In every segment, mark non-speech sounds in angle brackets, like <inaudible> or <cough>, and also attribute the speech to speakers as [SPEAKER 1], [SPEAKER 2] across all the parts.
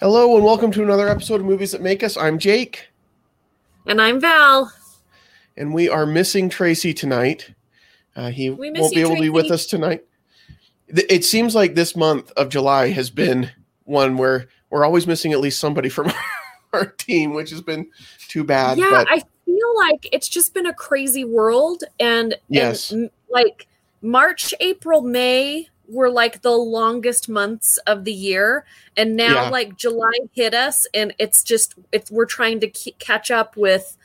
[SPEAKER 1] Hello and welcome to another episode of Movies That Make Us. I'm Jake,
[SPEAKER 2] And I'm Val.
[SPEAKER 1] and we are missing Tracy tonight. Uh, he won't be able to be with us tonight. It seems like this month of July has been one where we're always missing at least somebody from <laughs> our team, which has been too bad.
[SPEAKER 2] yeah,
[SPEAKER 1] but
[SPEAKER 2] I feel like it's just been a crazy world. And,
[SPEAKER 1] Yes.
[SPEAKER 2] and, like March, April, May were like the longest months of the year. And now,
[SPEAKER 1] Yeah.
[SPEAKER 2] like, July hit us, and it's just, it's, we're trying to ke- catch up with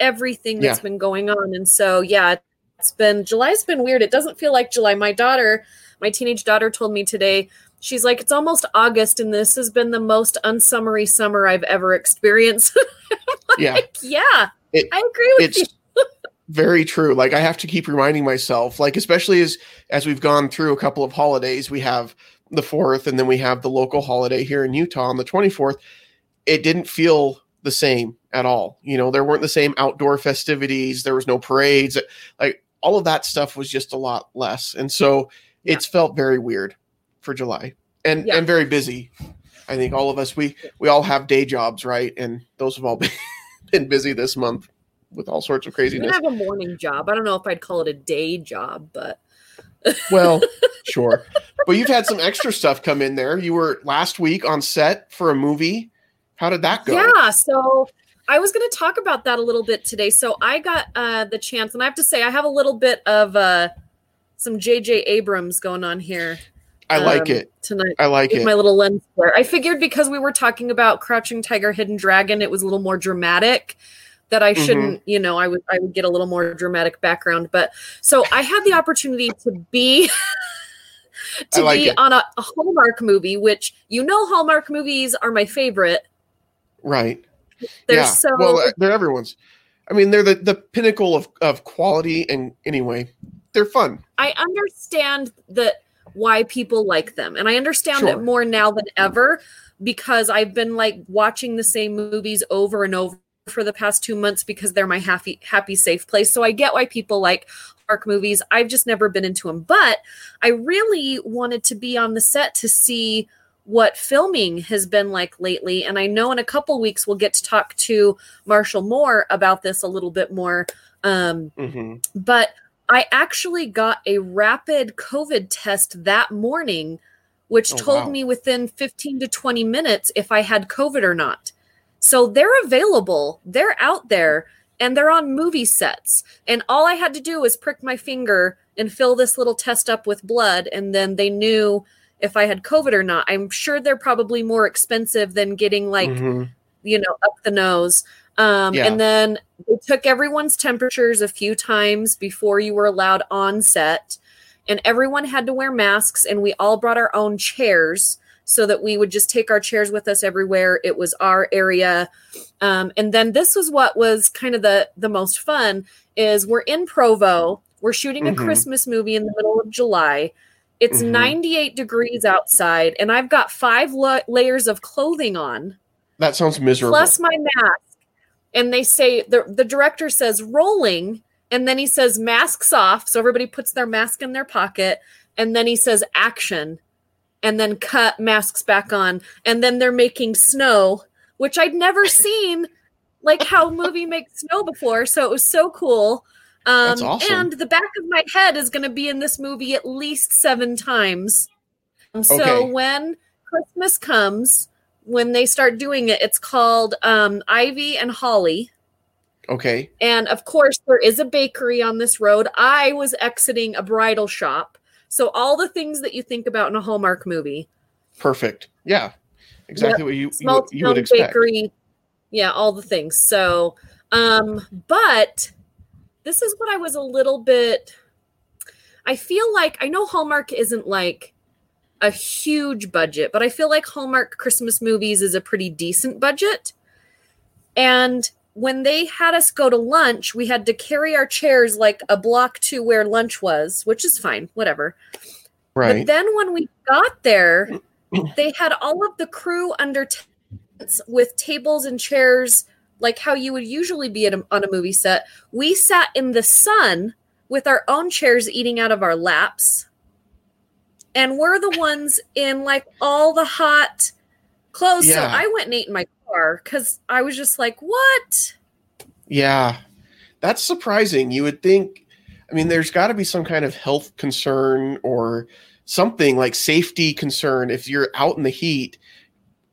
[SPEAKER 2] everything that's
[SPEAKER 1] Yeah.
[SPEAKER 2] been going on. And so, yeah, it's been, July's been weird. It doesn't feel like July. My daughter, my teenage daughter told me today, she's like, it's almost August, and this has been the most unsummery summer I've ever experienced. <laughs>
[SPEAKER 1] yeah,
[SPEAKER 2] Like, yeah,
[SPEAKER 1] It-
[SPEAKER 2] I agree with you.
[SPEAKER 1] Very true. Like I have to keep reminding myself, like especially as as we've gone through a couple of holidays, we have the fourth, and then we have the local holiday here in Utah on the twenty fourth. It didn't feel the same at all. You know, there weren't the same outdoor festivities. There was no parades. Like all of that stuff was just a lot less, and so
[SPEAKER 2] Yeah.
[SPEAKER 1] it's felt very weird for July and
[SPEAKER 2] Yeah.
[SPEAKER 1] and very busy. I think all of us we we all have day jobs, right? And those have all been, <laughs> been busy this month with all sorts of craziness.
[SPEAKER 2] have a morning job. I don't know if I'd call it a day job, but <laughs>
[SPEAKER 1] Well, sure. But you've had some extra stuff come in there. You were last week on set for a movie. How did that go?
[SPEAKER 2] yeah. So I was going to talk about that a little bit today. So I got uh, the chance, and I have to say, I have a little bit of uh, some J.J. Abrams going on here.
[SPEAKER 1] I like
[SPEAKER 2] um,
[SPEAKER 1] it.
[SPEAKER 2] tonight.
[SPEAKER 1] I like it.
[SPEAKER 2] my little lens flare. I figured because we were talking about Crouching Tiger, Hidden Dragon, it was a little more dramatic. That I
[SPEAKER 1] Mhm.
[SPEAKER 2] shouldn't, you know, I would I would get a little more dramatic background. But so I had the opportunity to be <laughs> to
[SPEAKER 1] like
[SPEAKER 2] be
[SPEAKER 1] it.
[SPEAKER 2] on a, a Hallmark movie, which you know Hallmark movies are my favorite.
[SPEAKER 1] right.
[SPEAKER 2] They're
[SPEAKER 1] yeah.
[SPEAKER 2] so
[SPEAKER 1] well, uh, they're everyone's. I mean, they're the, the pinnacle of, of quality. And anyway, they're fun.
[SPEAKER 2] I understand that why people like them, and I understand
[SPEAKER 1] Sure.
[SPEAKER 2] it more now than ever because I've been like watching the same movies over and over for the past two months because they're my happy, happy, safe place. So I get why people like Hallmark movies. I've just never been into them, but I really wanted to be on the set to see what filming has been like lately. And I know in a couple weeks we'll get to talk to Marshall Moore about this a little bit more. Um,
[SPEAKER 1] hmm
[SPEAKER 2] but I actually got a rapid COVID test that morning, which
[SPEAKER 1] Oh,
[SPEAKER 2] told
[SPEAKER 1] wow.
[SPEAKER 2] me within 15 to 20 minutes if I had COVID or not. So they're available, they're out there, and they're on movie sets. And all I had to do was prick my finger and fill this little test up with blood, and then they knew if I had COVID or not. I'm sure they're probably more expensive than getting like
[SPEAKER 1] Mhm.
[SPEAKER 2] you know, up the nose. Um,
[SPEAKER 1] Yeah.
[SPEAKER 2] And then they took everyone's temperatures a few times before you were allowed on set. And everyone had to wear masks, and we all brought our own chairs so that we would just take our chairs with us everywhere. It was our area. Um, and then this was what was kind of the the most fun is we're in Provo. We're shooting a
[SPEAKER 1] Mhm.
[SPEAKER 2] Christmas movie in the middle of July. It's
[SPEAKER 1] Mhm.
[SPEAKER 2] 98 degrees outside, and I've got five la- layers of clothing on
[SPEAKER 1] That sounds miserable.
[SPEAKER 2] plus my mask. And they say the the director says rolling, and then he says masks off. So everybody puts their mask in their pocket, and then he says action, and then cut masks back on, and then they're making snow, which I'd never <laughs> seen like how a movie makes snow before. So it was so cool. Um,
[SPEAKER 1] That's awesome.
[SPEAKER 2] And the back of my head is going to be in this movie at least seven times. So
[SPEAKER 1] Okay.
[SPEAKER 2] when Christmas comes, when they start doing it, it's called um, Ivy and Holly.
[SPEAKER 1] okay.
[SPEAKER 2] And of course, there is a bakery on this road. I was exiting a bridal shop. So all the things that you think about in a Hallmark movie.
[SPEAKER 1] Perfect. Yeah. Exactly what you, you,
[SPEAKER 2] Small
[SPEAKER 1] would- you would expect.
[SPEAKER 2] bakery. Yeah, all the things. So um, but this is what I was a little bit I feel like I know Hallmark isn't like a huge budget, but I feel like Hallmark Christmas movies is a pretty decent budget. And when they had us go to lunch, we had to carry our chairs like a block to where lunch was, which is fine, whatever.
[SPEAKER 1] Right.
[SPEAKER 2] But then when we got there, <clears throat> they had all of the crew under tents with tables and chairs, like how you would usually be at a, on a movie set. We sat in the sun with our own chairs eating out of our laps. And we're the ones in like all the hot clothes. So I went and ate in my car because I was just like, what?
[SPEAKER 1] Yeah, that's surprising. You would think, I mean, there's got to be some kind of health concern or something like safety concern if you're out in the heat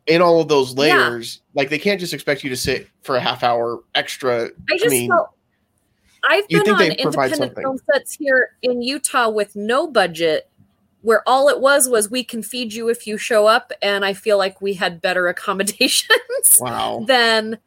[SPEAKER 1] in all of those
[SPEAKER 2] Yeah.
[SPEAKER 1] layers. Like they can't just expect you to sit for a half hour extra.
[SPEAKER 2] I just
[SPEAKER 1] mean,
[SPEAKER 2] felt I've been on independent film sets here in Utah with no budget, where all it was was we can feed you if you show up, and I feel like we had better <laughs> accommodations
[SPEAKER 1] Wow.
[SPEAKER 2] than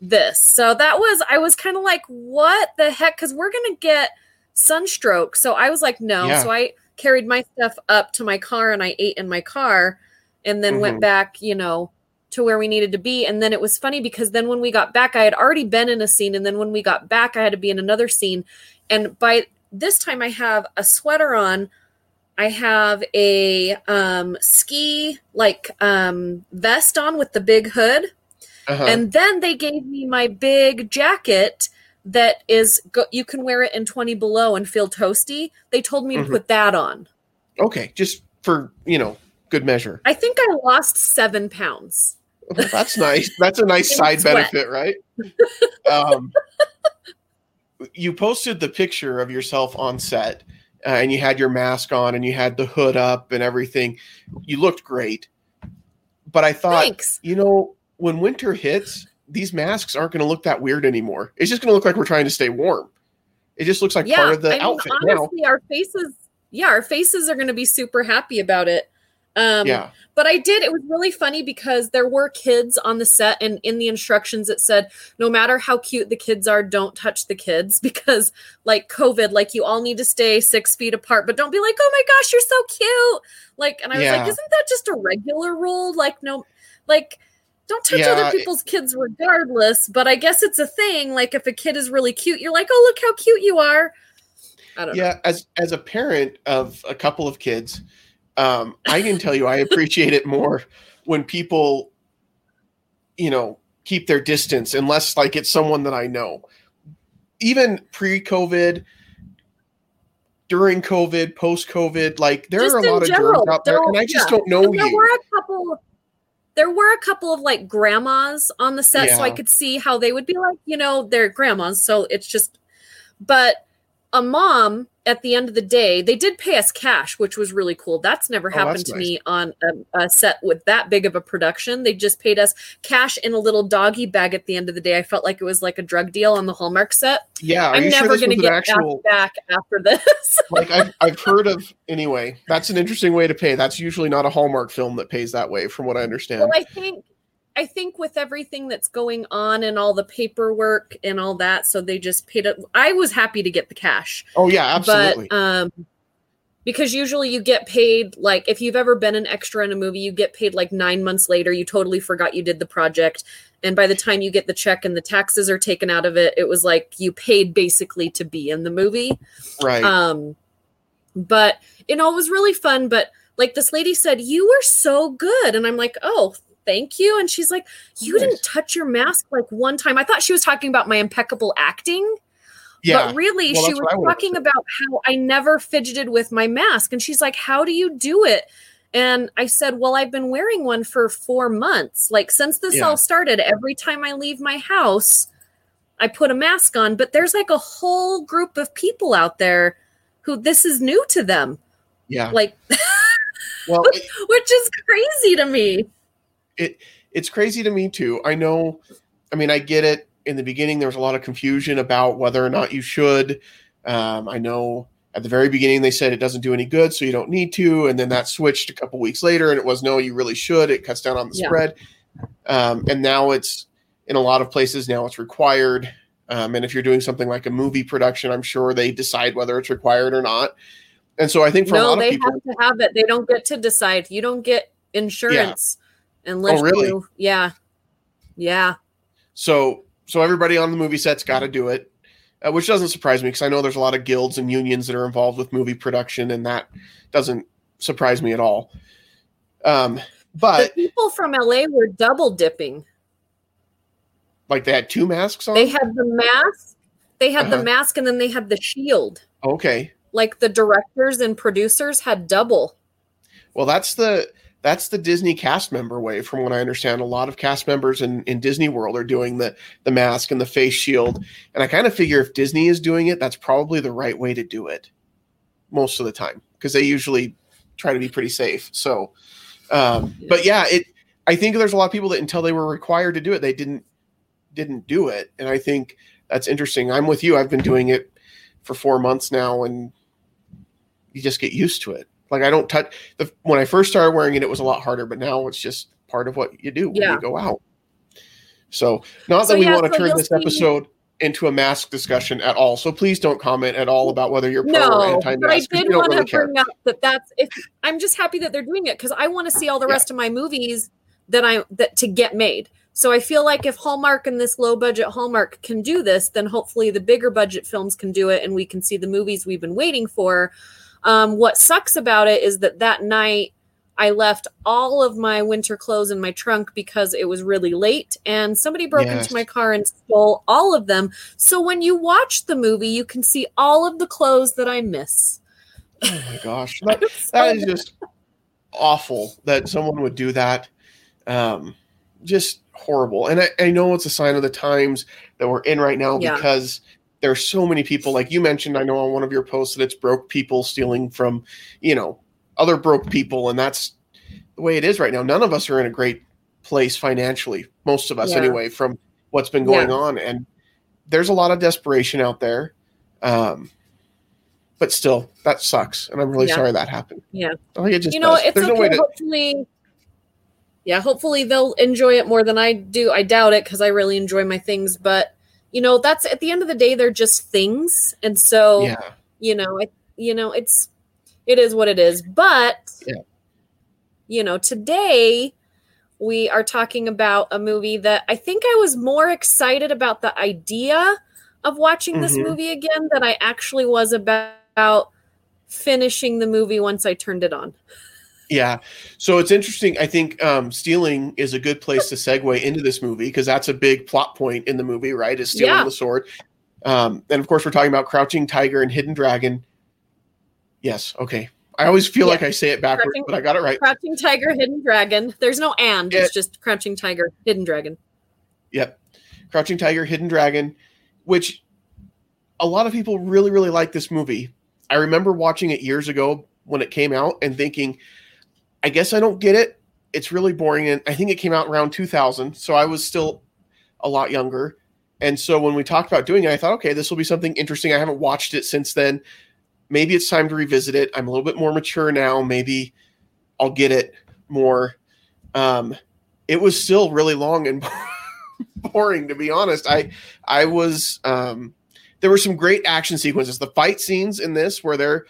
[SPEAKER 2] this. So that was I was kind of like, what the heck? Because we're gonna get sunstroke. So I was like, no.
[SPEAKER 1] Yeah.
[SPEAKER 2] So I carried my stuff up to my car and I ate in my car, and then
[SPEAKER 1] Mhm.
[SPEAKER 2] went back, you know, to where we needed to be. And then it was funny because then when we got back, I had already been in a scene. And then when we got back, I had to be in another scene. And by this time, I have a sweater on. I have a um, ski like um, vest on with the big hood.
[SPEAKER 1] Uh-huh.
[SPEAKER 2] And then they gave me my big jacket that is, go- you can wear it in 20 below and feel toasty. They told me
[SPEAKER 1] Mhm.
[SPEAKER 2] to put that on.
[SPEAKER 1] okay, just for you know, good measure.
[SPEAKER 2] I think I lost seven pounds.
[SPEAKER 1] Well, That's nice. That's a <laughs> nice side
[SPEAKER 2] sweat.
[SPEAKER 1] benefit, right? <laughs> Um, you posted the picture of yourself on set, uh, and you had your mask on, and you had the hood up, and everything. You looked great, but I thought,
[SPEAKER 2] Thanks.
[SPEAKER 1] you know, when winter hits, these masks aren't going to look that weird anymore. It's just going to look like we're trying to stay warm. It just looks like part of the
[SPEAKER 2] I mean,
[SPEAKER 1] outfit now.
[SPEAKER 2] our faces, yeah, our faces are going to be super happy about it. Um,
[SPEAKER 1] Yeah,
[SPEAKER 2] But I did. It was really funny because there were kids on the set, and in the instructions it said, no matter how cute the kids are, don't touch the kids <laughs> because, like COVID, like you all need to stay six feet apart, but don't be like, oh my gosh, you're so cute. Like, and I was
[SPEAKER 1] Yeah.
[SPEAKER 2] like, isn't that just a regular rule? Like, no, like. Don't touch
[SPEAKER 1] Yeah,
[SPEAKER 2] other
[SPEAKER 1] it-
[SPEAKER 2] people's kids regardless, but I guess it's a thing. Like if a kid is really cute, you're like, "Oh, look how cute you are." I don't know.
[SPEAKER 1] yeah. As as a parent of a couple of kids, um, I can tell you I appreciate it more when people, you know, keep their distance unless like it's someone that I know. Even pre-COVID, during COVID, post-COVID, like there
[SPEAKER 2] Just
[SPEAKER 1] are a lot of
[SPEAKER 2] general,
[SPEAKER 1] germs out there, and I just
[SPEAKER 2] yeah.
[SPEAKER 1] don't know
[SPEAKER 2] And there
[SPEAKER 1] you.
[SPEAKER 2] were a couple there were a couple of like grandmas on the set so i could see how they would be like you know they're grandmas so it's just but a mom at the end of the day they did pay us cash which was really cool that's never
[SPEAKER 1] Oh,
[SPEAKER 2] happened
[SPEAKER 1] that's
[SPEAKER 2] to
[SPEAKER 1] nice.
[SPEAKER 2] me on a, a set with that big of a production they just paid us cash in a little doggy bag at the end of the day i felt like it was like a drug deal on the hallmark set
[SPEAKER 1] Yeah,
[SPEAKER 2] i'm
[SPEAKER 1] you sure
[SPEAKER 2] never going to get
[SPEAKER 1] actual?
[SPEAKER 2] back after this <laughs>
[SPEAKER 1] like I've I've heard of anyway. That's an interesting way to pay. That's usually not a Hallmark film that pays that way, from what I understand.
[SPEAKER 2] Well, I think I think with everything that's going on and all the paperwork and all that, so they just paid it. I was happy to get the cash,
[SPEAKER 1] oh yeah, absolutely.
[SPEAKER 2] but um, because usually you get paid like if you've ever been an extra in a movie, you get paid like nine months later. You totally forgot you did the project, and by the time you get the check and the taxes are taken out of it, it was like you paid basically to be in the movie.
[SPEAKER 1] right.
[SPEAKER 2] Um, but you know, it was really fun. But like this lady said, you were so good, and I'm like, oh, thank you. And she's like, you didn't touch your mask like one time. I thought she was talking about my impeccable acting,
[SPEAKER 1] yeah.
[SPEAKER 2] but really,
[SPEAKER 1] Well,
[SPEAKER 2] she was
[SPEAKER 1] what I would've
[SPEAKER 2] talking
[SPEAKER 1] said.
[SPEAKER 2] about how I never fidgeted with my mask, and she's like, how do you do it? And I said, Well, I've been wearing one for four months. Like, since this
[SPEAKER 1] Yeah.
[SPEAKER 2] all started, every time I leave my house, I put a mask on. But there's like a whole group of people out there who this is new to them.
[SPEAKER 1] yeah.
[SPEAKER 2] Like, <laughs>
[SPEAKER 1] Well, it,
[SPEAKER 2] which is crazy to me.
[SPEAKER 1] It's crazy to me too. I know. I mean, I get it. In the beginning, there was a lot of confusion about whether or not you should. Um, I know at the very beginning they said it doesn't do any good, so you don't need to, and then that switched a couple weeks later, and it was no, you really should. It cuts down on the
[SPEAKER 2] Yeah.
[SPEAKER 1] spread, um, and now it's in a lot of places now it's required. Um, and if you're doing something like a movie production, I'm sure they decide whether it's required or not. And so I think for a
[SPEAKER 2] No,
[SPEAKER 1] lot
[SPEAKER 2] they
[SPEAKER 1] of people, they
[SPEAKER 2] have to have it. They don't get to decide. You don't get insurance unless
[SPEAKER 1] Oh, really?
[SPEAKER 2] you, yeah, yeah.
[SPEAKER 1] So so everybody on the movie set's got to do it, uh, which doesn't surprise me because I know there's a lot of guilds and unions that are involved with movie production, and that doesn't surprise me at all. Um,
[SPEAKER 2] The
[SPEAKER 1] but
[SPEAKER 2] people from LA were double dipping.
[SPEAKER 1] like they had two masks on.
[SPEAKER 2] They had the mask, they had
[SPEAKER 1] Uh-huh.
[SPEAKER 2] the mask, and then they had the shield.
[SPEAKER 1] okay,
[SPEAKER 2] Like the directors and producers had double.
[SPEAKER 1] well that's the that's the Disney cast member way, from what I understand. A lot of cast members in, in Disney World are doing the the mask and the face shield. And I kind of figure if Disney is doing it, that's probably the right way to do it most of the time. Because they usually try to be pretty safe. So um, yeah. but yeah, it I think there's a lot of people that until they were required to do it, they didn't didn't do it. And I think that's interesting. I'm with you. I've been doing it for four months now and you just get used to it. Like I don't touch the when I first started wearing it, it was a lot harder, but now it's just part of what you do when yeah. you go out. So not so, that we yeah, want to so turn this see... episode into a mask discussion at all. So please don't comment at all about whether you're pro no, or anti-mask. But I did want
[SPEAKER 2] really to care. bring up that that's if I'm just happy that they're doing it because I want to see all the yeah. rest of my movies that I that to get made. So I feel like if Hallmark and this low budget Hallmark can do this, then hopefully the bigger budget films can do it and we can see the movies we've been waiting for. Um, what sucks about it is that that night I left all of my winter clothes in my trunk because it was really late and somebody broke yes. into my car and stole all of them. So when you watch the movie, you can see all of the clothes that I miss.
[SPEAKER 1] Oh my gosh. <laughs> That, that is just awful that someone would do that. Um, just horrible. And I, I, know it's a sign of the times that we're in right now yeah. because there are so many people, like you mentioned, I know on one of your posts that it's broke people stealing from, you know, other broke people. And that's the way it is right now. None of us are in a great place financially, most of us yeah. anyway, from what's been going yeah. on. And there's a lot of desperation out there. Um, but still, that sucks. And I'm really sorry that happened.
[SPEAKER 2] Yeah.
[SPEAKER 1] It just
[SPEAKER 2] you know,
[SPEAKER 1] does.
[SPEAKER 2] it's there's okay. No to, hopefully yeah, hopefully they'll enjoy it more than I do. I doubt it because I really enjoy my things, but you know, that's at the end of the day, they're just things, and so yeah. you know, I, you know, it's it is what it is. But yeah. you know, today we are talking about a movie that I think I was more excited about the idea of watching this mm-hmm. movie again than I actually was about finishing the movie once I turned it on.
[SPEAKER 1] Yeah. So it's interesting. I think um, stealing is a good place to segue into this movie because that's a big plot point in the movie, right? Is stealing yeah. the sword. Um, and of course, we're talking about Crouching Tiger and Hidden Dragon. Yes. Okay. I always feel yeah. like I say it backwards, Crouching, but I got it right.
[SPEAKER 2] Crouching Tiger, Hidden Dragon. There's no and. It's just Crouching Tiger, Hidden Dragon.
[SPEAKER 1] Yep. Crouching Tiger, Hidden Dragon, which a lot of people really, really like this movie. I remember watching it years ago when it came out and thinking, I guess I don't get it. It's really boring. And I think it came out around 2000. So I was still a lot younger. And so when we talked about doing it, I thought, okay, this will be something interesting. I haven't watched it since then. Maybe it's time to revisit it. I'm a little bit more mature now. Maybe I'll get it more. Um, it was still really long and <laughs> boring, to be honest. I I was um, there were some great action sequences. The fight scenes in this where they're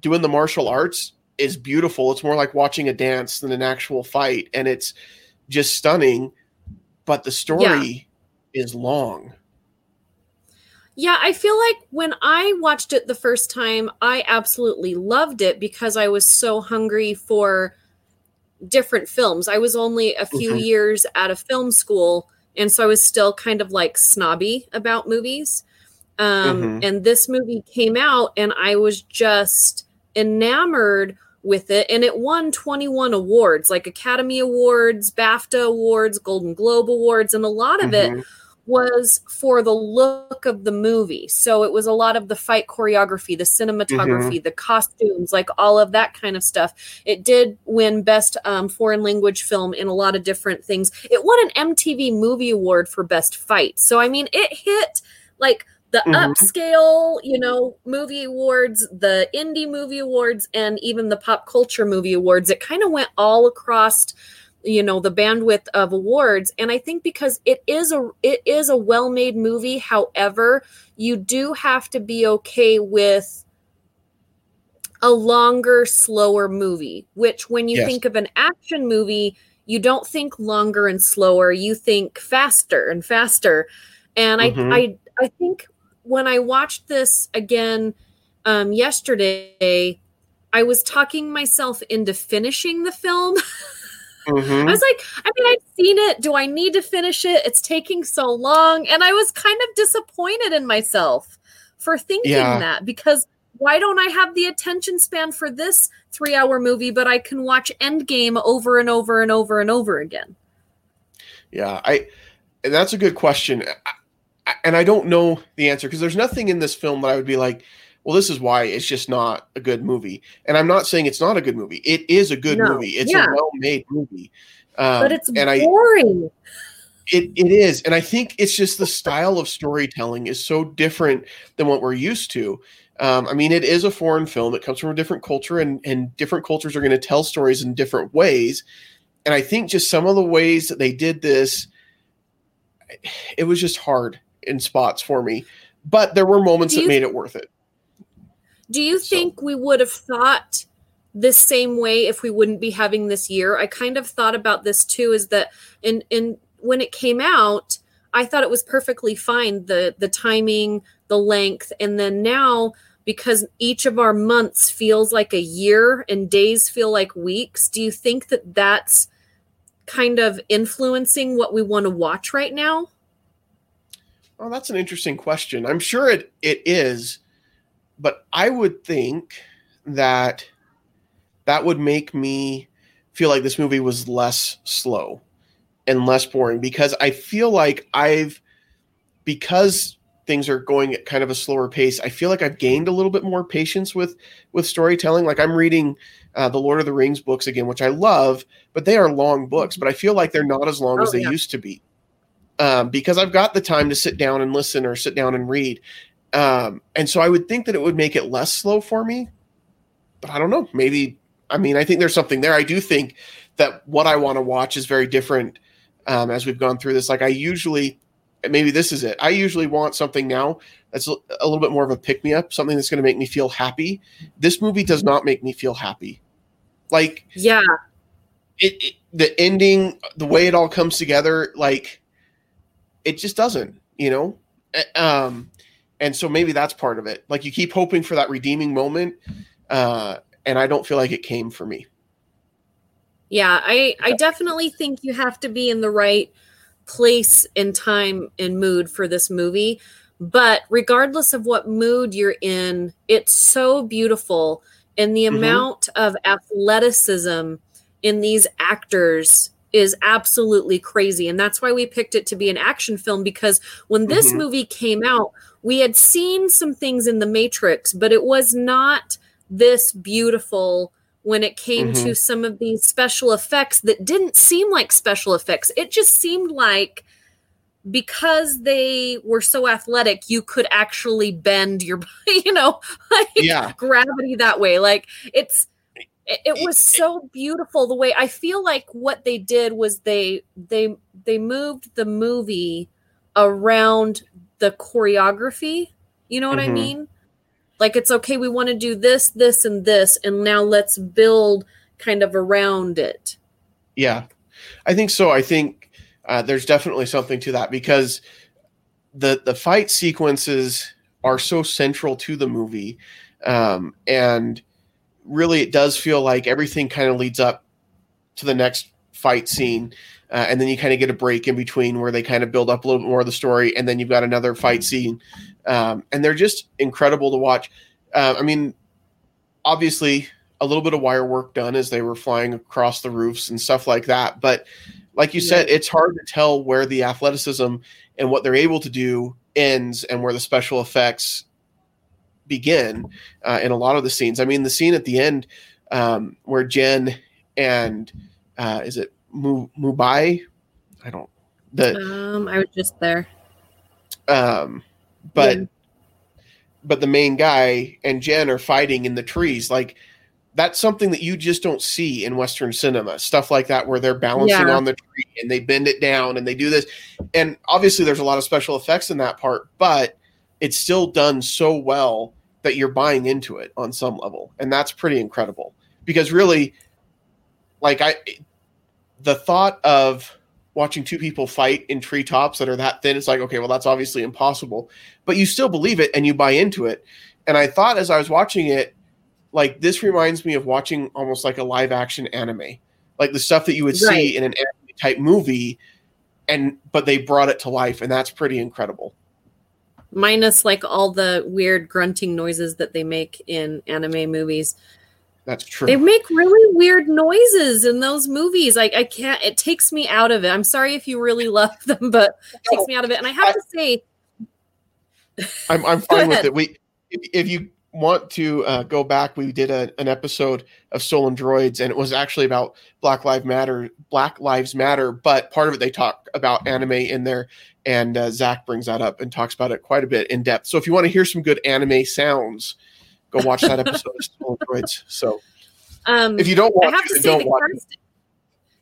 [SPEAKER 1] doing the martial arts is beautiful. It's more like watching a dance than an actual fight, and it's just stunning. But the story yeah. is long.
[SPEAKER 2] Yeah, I feel like when I watched it the first time, I absolutely loved it because I was so hungry for different films. I was only a few mm-hmm. years out of film school, and so I was still kind of like snobby about movies. Um, mm-hmm. And this movie came out, and I was just enamored with it and it won 21 awards like academy awards bafta awards golden globe awards and a lot of mm-hmm. it was for the look of the movie so it was a lot of the fight choreography the cinematography mm-hmm. the costumes like all of that kind of stuff it did win best um, foreign language film in a lot of different things it won an mtv movie award for best fight so i mean it hit like the mm-hmm. upscale, you know, movie awards, the indie movie awards, and even the pop culture movie awards. It kind of went all across you know the bandwidth of awards and i think because it is a it is a well-made movie however you do have to be okay with a longer slower movie which when you yes. think of an action movie you don't think longer and slower you think faster and faster and mm-hmm. i i i think when I watched this again um, yesterday, I was talking myself into finishing the film. <laughs> Mm-hmm. I was like, I mean, I've seen it. Do I need to finish it? It's taking so long. And I was kind of disappointed in myself for thinking yeah. that because why don't I have the attention span for this three hour movie, but I can watch Endgame over and over and over and over again?
[SPEAKER 1] Yeah, I and that's a good question. And I don't know the answer because there's nothing in this film that I would be like, well, this is why it's just not a good movie. And I'm not saying it's not a good movie. It is a good no. movie. It's yeah. a well-made movie.
[SPEAKER 2] Um, but it's and boring.
[SPEAKER 1] I, it, it is. And I think it's just the style of storytelling is so different than what we're used to. Um, I mean, it is a foreign film. It comes from a different culture, and, and different cultures are going to tell stories in different ways. And I think just some of the ways that they did this, it was just hard in spots for me. But there were moments that made it worth it.
[SPEAKER 2] Do you so. think we would have thought this same way if we wouldn't be having this year? I kind of thought about this too. Is that in in when it came out, I thought it was perfectly fine the the timing, the length, and then now because each of our months feels like a year and days feel like weeks, do you think that that's kind of influencing what we want to watch right now?
[SPEAKER 1] Well, that's an interesting question. I'm sure it it is, but I would think that that would make me feel like this movie was less slow and less boring because I feel like I've because things are going at kind of a slower pace. I feel like I've gained a little bit more patience with with storytelling. Like I'm reading uh, the Lord of the Rings books again, which I love, but they are long books. But I feel like they're not as long oh, as they yeah. used to be um, because I've got the time to sit down and listen or sit down and read. Um, and so I would think that it would make it less slow for me, but I don't know. Maybe I mean I think there's something there. I do think that what I want to watch is very different um, as we've gone through this. Like I usually, maybe this is it. I usually want something now that's a little bit more of a pick me up, something that's going to make me feel happy. This movie does not make me feel happy. Like,
[SPEAKER 2] yeah,
[SPEAKER 1] it, it the ending, the way it all comes together, like it just doesn't, you know. Um, and so maybe that's part of it. Like you keep hoping for that redeeming moment, uh, and I don't feel like it came for me.
[SPEAKER 2] Yeah, I I definitely think you have to be in the right place and time and mood for this movie. But regardless of what mood you're in, it's so beautiful. And the mm-hmm. amount of athleticism in these actors is absolutely crazy. And that's why we picked it to be an action film because when this mm-hmm. movie came out, we had seen some things in The Matrix, but it was not this beautiful when it came mm-hmm. to some of these special effects that didn't seem like special effects. It just seemed like because they were so athletic, you could actually bend your, <laughs> you know, <laughs> like yeah. gravity that way. Like it's, it, was so beautiful the way I feel like what they did was they they they moved the movie around the choreography. You know what mm-hmm. I mean? Like it's okay, we want to do this, this, and this, and now let's build kind of around it.
[SPEAKER 1] Yeah, I think so. I think uh, there's definitely something to that because the the fight sequences are so central to the movie, um, and really it does feel like everything kind of leads up to the next fight scene. Uh, and then you kind of get a break in between where they kind of build up a little bit more of the story, and then you've got another fight scene um, and they're just incredible to watch. Uh, I mean, obviously, a little bit of wire work done as they were flying across the roofs and stuff like that. But like you yeah. said, it's hard to tell where the athleticism and what they're able to do ends and where the special effects begin uh, in a lot of the scenes. I mean, the scene at the end um, where Jen and uh, is it Mubai? I don't. The
[SPEAKER 2] um, I was just there.
[SPEAKER 1] Um, but yeah. but the main guy and Jen are fighting in the trees like that's something that you just don't see in western cinema stuff like that where they're balancing yeah. on the tree and they bend it down and they do this and obviously there's a lot of special effects in that part but it's still done so well that you're buying into it on some level and that's pretty incredible because really like i the thought of watching two people fight in treetops that are that thin. It's like, okay, well, that's obviously impossible, but you still believe it and you buy into it. And I thought as I was watching it, like this reminds me of watching almost like a live action anime, like the stuff that you would right. see in an anime type movie, and but they brought it to life, and that's pretty incredible.
[SPEAKER 2] Minus like all the weird grunting noises that they make in anime movies.
[SPEAKER 1] That's true.
[SPEAKER 2] They make really weird noises in those movies. Like I can't. It takes me out of it. I'm sorry if you really <laughs> love them, but it takes me out of it. And I have
[SPEAKER 1] I-
[SPEAKER 2] to say,
[SPEAKER 1] I'm I'm <laughs> fine with it. We if, if you want to uh, go back, we did a, an episode of Stolen Droids, and it was actually about Black Lives Matter. Black Lives Matter, but part of it they talk about anime in there, and uh, Zach brings that up and talks about it quite a bit in depth. So if you want to hear some good anime sounds, go watch that episode of Stolen Droids. So
[SPEAKER 2] um,
[SPEAKER 1] if you don't
[SPEAKER 2] I
[SPEAKER 1] watch
[SPEAKER 2] have to say
[SPEAKER 1] don't
[SPEAKER 2] the
[SPEAKER 1] watch it.
[SPEAKER 2] cast,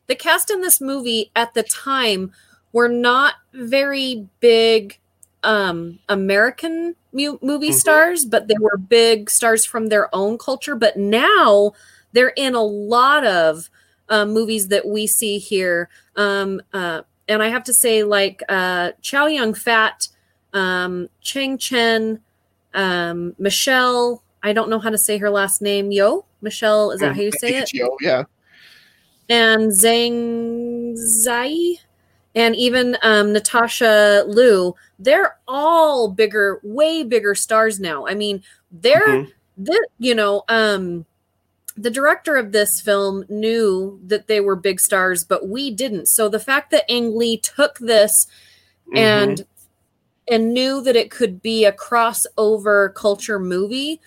[SPEAKER 2] the cast in this movie at the time were not very big um American mu- movie
[SPEAKER 1] Mhm.
[SPEAKER 2] stars, but they were big stars from their own culture. But now they're in a lot of um, movies that we see here. Um, uh, and I have to say, like uh, Chow Yun Fat, um, Chang Chen, um, Michelle. I don't know how to say her last name. Yeoh, Michelle. Is that how you say it?
[SPEAKER 1] Pikachu, Yeah.
[SPEAKER 2] and Zhang Ziyi and even um, Natasha Liu, they're all bigger, way bigger stars now. I mean, they're
[SPEAKER 1] Mhm.
[SPEAKER 2] the you know, um, the director of this film knew that they were big stars, but we didn't. So the fact that Ang Lee took this
[SPEAKER 1] Mhm.
[SPEAKER 2] and and knew that it could be a crossover culture movie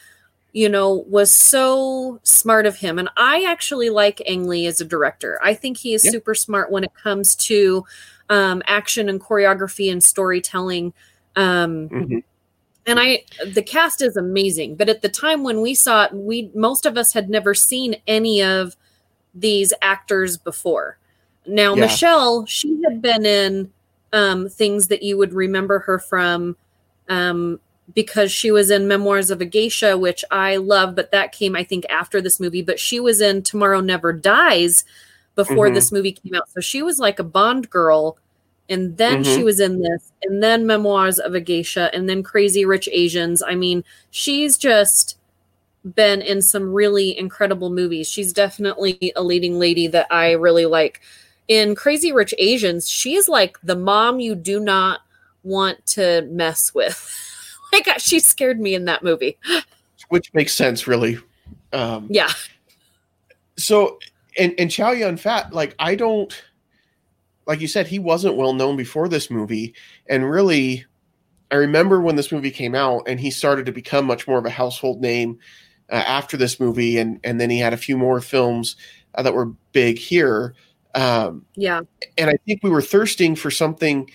[SPEAKER 2] you know was so smart of him and i actually like ang lee as a director i think he is
[SPEAKER 1] Yeah.
[SPEAKER 2] super smart when it comes to um, action and choreography and storytelling um,
[SPEAKER 1] Mhm.
[SPEAKER 2] and i the cast is amazing but at the time when we saw it we most of us had never seen any of these actors before now
[SPEAKER 1] Yeah.
[SPEAKER 2] michelle she had been in um, things that you would remember her from um, because she was in memoirs of a geisha which i love but that came i think after this movie but she was in tomorrow never dies before
[SPEAKER 1] Mhm.
[SPEAKER 2] this movie came out. So she was like a bond girl and then she
[SPEAKER 1] Mhm.
[SPEAKER 2] was in this and then memoirs of a geisha and then crazy rich asians. I mean she's just been in some really incredible movies. She's definitely a leading lady that i really like. In crazy rich asians she is like the mom you do not want to mess with. <laughs> Like she scared me in that movie.
[SPEAKER 1] Which makes sense, really. Um,
[SPEAKER 2] yeah.
[SPEAKER 1] so and and Chow Yun Fat, like I don't like you said, he wasn't well known before this movie, and really, I remember when this movie came out, and he started to become much more of a household name uh, after this movie, and and then he had a few more films uh, that were big here, um,
[SPEAKER 2] yeah
[SPEAKER 1] and I think we were thirsting for something.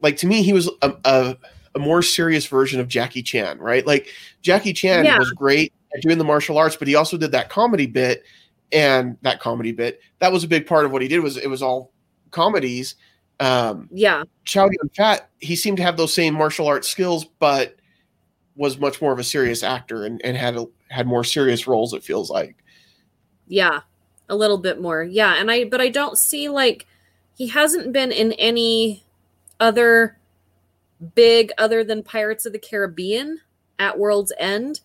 [SPEAKER 1] Like to me, he was a, a, a more serious version of Jackie Chan, right? Like Jackie Chan
[SPEAKER 2] Yeah.
[SPEAKER 1] was great at doing the martial arts, but he also did that comedy bit, and that comedy bit that was a big part of what he did was it was all comedies. Um,
[SPEAKER 2] yeah
[SPEAKER 1] Chow Yun Fat, he seemed to have those same martial arts skills, but was much more of a serious actor and, and had a, had more serious roles. It feels like.
[SPEAKER 2] yeah a little bit more yeah and i but i don't see like he hasn't been in any other big other than pirates of the caribbean at world's end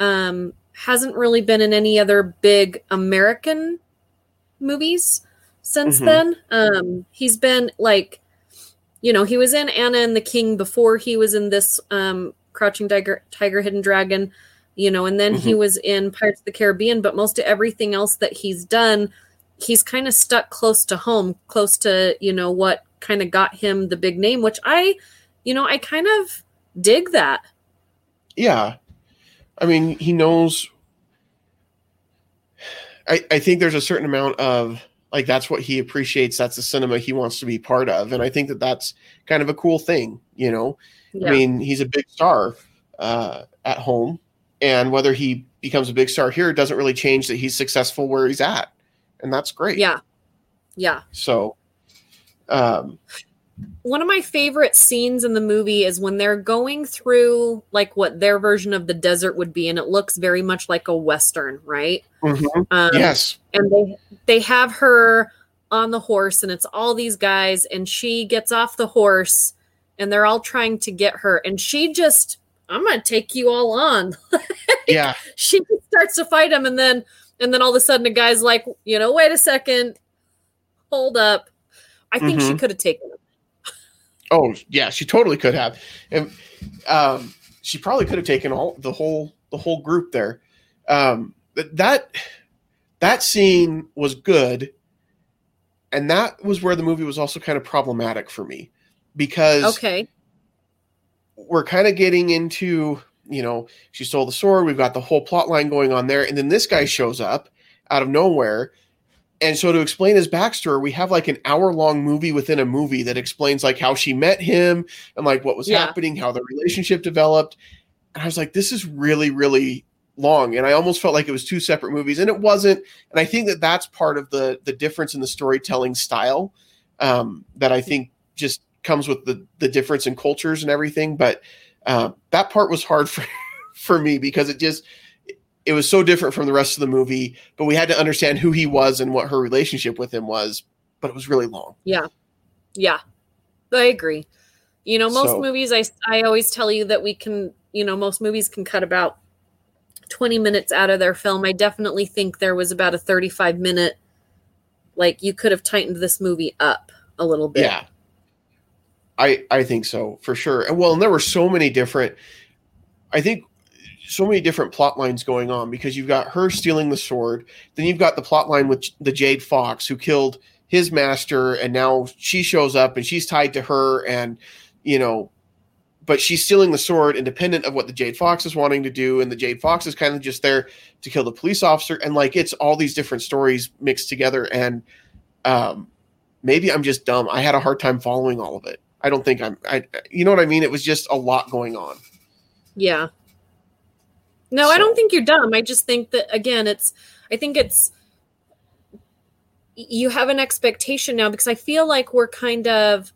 [SPEAKER 2] um hasn't really been in any other big american movies since
[SPEAKER 1] Mhm.
[SPEAKER 2] then um he's been like you know he was in anna and the king before he was in this um crouching tiger tiger hidden dragon you know and then he was in pirates of the caribbean but most of everything else that he's done he's kind of stuck close to home close to you know what kind of got him the big name which i you know i kind of dig that
[SPEAKER 1] Yeah. I mean, he knows. I, I think there's a certain amount of like that's what he appreciates. That's the cinema he wants to be part of, and I think that that's kind of a cool thing. You know,
[SPEAKER 2] yeah
[SPEAKER 1] I mean, he's a big star uh, at home, and whether he becomes a big star here doesn't really change that he's successful where he's at, and that's great.
[SPEAKER 2] yeah yeah
[SPEAKER 1] So, um,
[SPEAKER 2] one of my favorite scenes in the movie is when they're going through like what their version of the desert would be and it looks very much like a western right?
[SPEAKER 1] Mhm.
[SPEAKER 2] um,
[SPEAKER 1] yes,
[SPEAKER 2] and they they have her on the horse and it's all these guys and she gets off the horse and they're all trying to get her and she just i'm gonna take you all on. <laughs>
[SPEAKER 1] Yeah,
[SPEAKER 2] she starts to fight him and then and then all of a sudden the guy's like you know wait a second. Hold up. I think she
[SPEAKER 1] Mhm.
[SPEAKER 2] could have taken him
[SPEAKER 1] Oh yeah, she totally could have, and um, she probably could have taken all the whole the whole group there. Um, that that scene was good, and that was where the movie was also kind of problematic for me because
[SPEAKER 2] Okay.
[SPEAKER 1] we're kind of getting into you know she stole the sword we've got the whole plot line going on there and then this guy shows up out of nowhere and so to explain his backstory we have like an hour long movie within a movie that explains like how she met him and like what was
[SPEAKER 2] Yeah.
[SPEAKER 1] happening how the relationship developed. And i was like this is really really long. And i almost felt like it was two separate movies and it wasn't. And i think that that's part of the the difference in the storytelling style um, that i think just comes with the the difference in cultures and everything. But uh, that part was hard <laughs> for for me because it just it was so different from the rest of the movie but we had to understand who he was and what her relationship with him was but it was really long
[SPEAKER 2] Yeah. Yeah. I agree. You know, most
[SPEAKER 1] So-
[SPEAKER 2] movies I I always tell you that we can, you know, most movies can cut about 20 minutes out of their film. I definitely think there was about a 35 minute like you could have tightened this movie up a little bit.
[SPEAKER 1] yeah i i think so for sure and well and there were so many different i think so many different plot lines going on because you've got her stealing the sword then you've got the plot line with the jade fox who killed his master and now she shows up and she's tied to her and you know but she's stealing the sword independent of what the jade fox is wanting to do and the jade fox is kind of just there to kill the police officer and like it's all these different stories mixed together and um maybe i'm just dumb. I had a hard time following all of it. I don't think i'm i you know what i mean? It was just a lot going on.
[SPEAKER 2] Yeah. No, I don't think you're dumb. I just think that again, it's I think it's you have an expectation now because I feel like we're kind of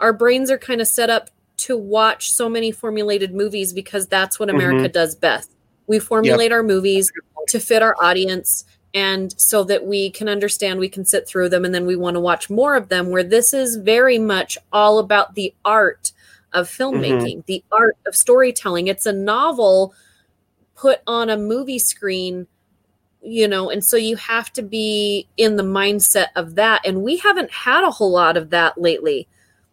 [SPEAKER 2] our brains are kind of set up to watch so many formulated movies because that's what mm-hmm. America does best. We formulate our movies to fit our audience and so that we can understand we can sit through them and then we want to watch more of them where this is very much all about the art of mm-hmm. filmmaking the art of storytelling it's a novel put on a movie screen you know and so you have to be in the mindset of that. And we haven't had a whole lot of that lately.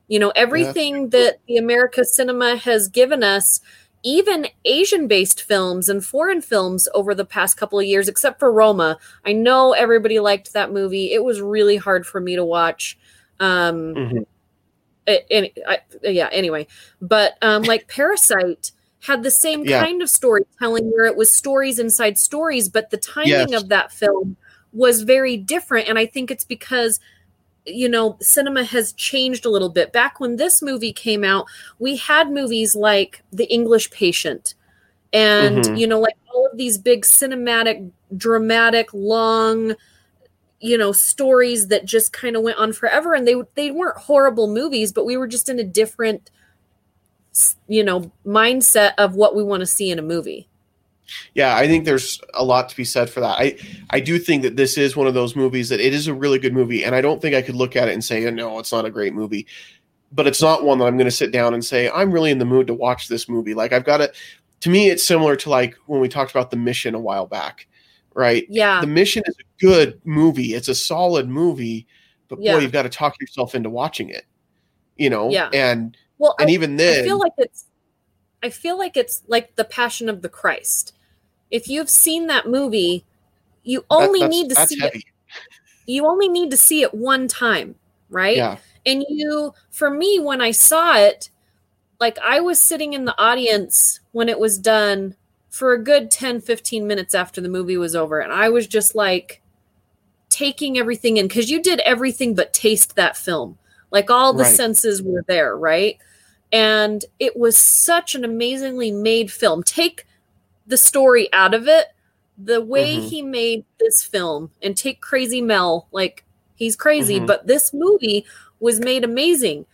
[SPEAKER 2] You know everything that the america cinema has given us even asian based films and foreign films over the past couple of years except for roma. I know everybody liked that movie. It was really hard for me to watch. Um
[SPEAKER 1] Mhm.
[SPEAKER 2] it, any, I, yeah anyway. But um like <laughs> parasite had the same
[SPEAKER 1] Yeah.
[SPEAKER 2] kind of storytelling where it was stories inside stories but the timing
[SPEAKER 1] Yes.
[SPEAKER 2] of that film was very different and i think it's because you know cinema has changed a little bit back when this movie came out we had movies like the english patient and
[SPEAKER 1] Mhm.
[SPEAKER 2] you know like all of these big cinematic dramatic long you know stories that just kind of went on forever and they they weren't horrible movies but we were just in a different you know mindset of what we want to see in a movie.
[SPEAKER 1] Yeah i think there's a lot to be said for that. I i do think that this is one of those movies that it is a really good movie and i don't think i could look at it and say oh, no it's not a great movie. But it's not one that i'm going to sit down and say i'm really in the mood to watch this movie. Like i've got it to me it's similar to like when we talked about the mission a while back right?
[SPEAKER 2] Yeah.
[SPEAKER 1] The mission is a good movie. It's a solid movie but
[SPEAKER 2] Yeah.
[SPEAKER 1] boy you've got to talk yourself into watching it you know?
[SPEAKER 2] Yeah.
[SPEAKER 1] and
[SPEAKER 2] well
[SPEAKER 1] and
[SPEAKER 2] I,
[SPEAKER 1] even then
[SPEAKER 2] I feel like it's I feel like it's like the Passion of the Christ. If you've seen that movie, you only
[SPEAKER 1] that's-
[SPEAKER 2] need to see it. You only need to see it one time, right?
[SPEAKER 1] yeah
[SPEAKER 2] And you for me when I saw it, like I was sitting in the audience when it was done for a good 10 15 minutes after the movie was over and I was just like taking everything in cuz you did everything but taste that film. Like all the
[SPEAKER 1] Right.
[SPEAKER 2] senses were there, right? And it was such an amazingly made film. Take the story out of it, the way
[SPEAKER 1] Mhm.
[SPEAKER 2] he made this film, and take Crazy Mel, like he's crazy,
[SPEAKER 1] Mhm.
[SPEAKER 2] but this movie was made amazing.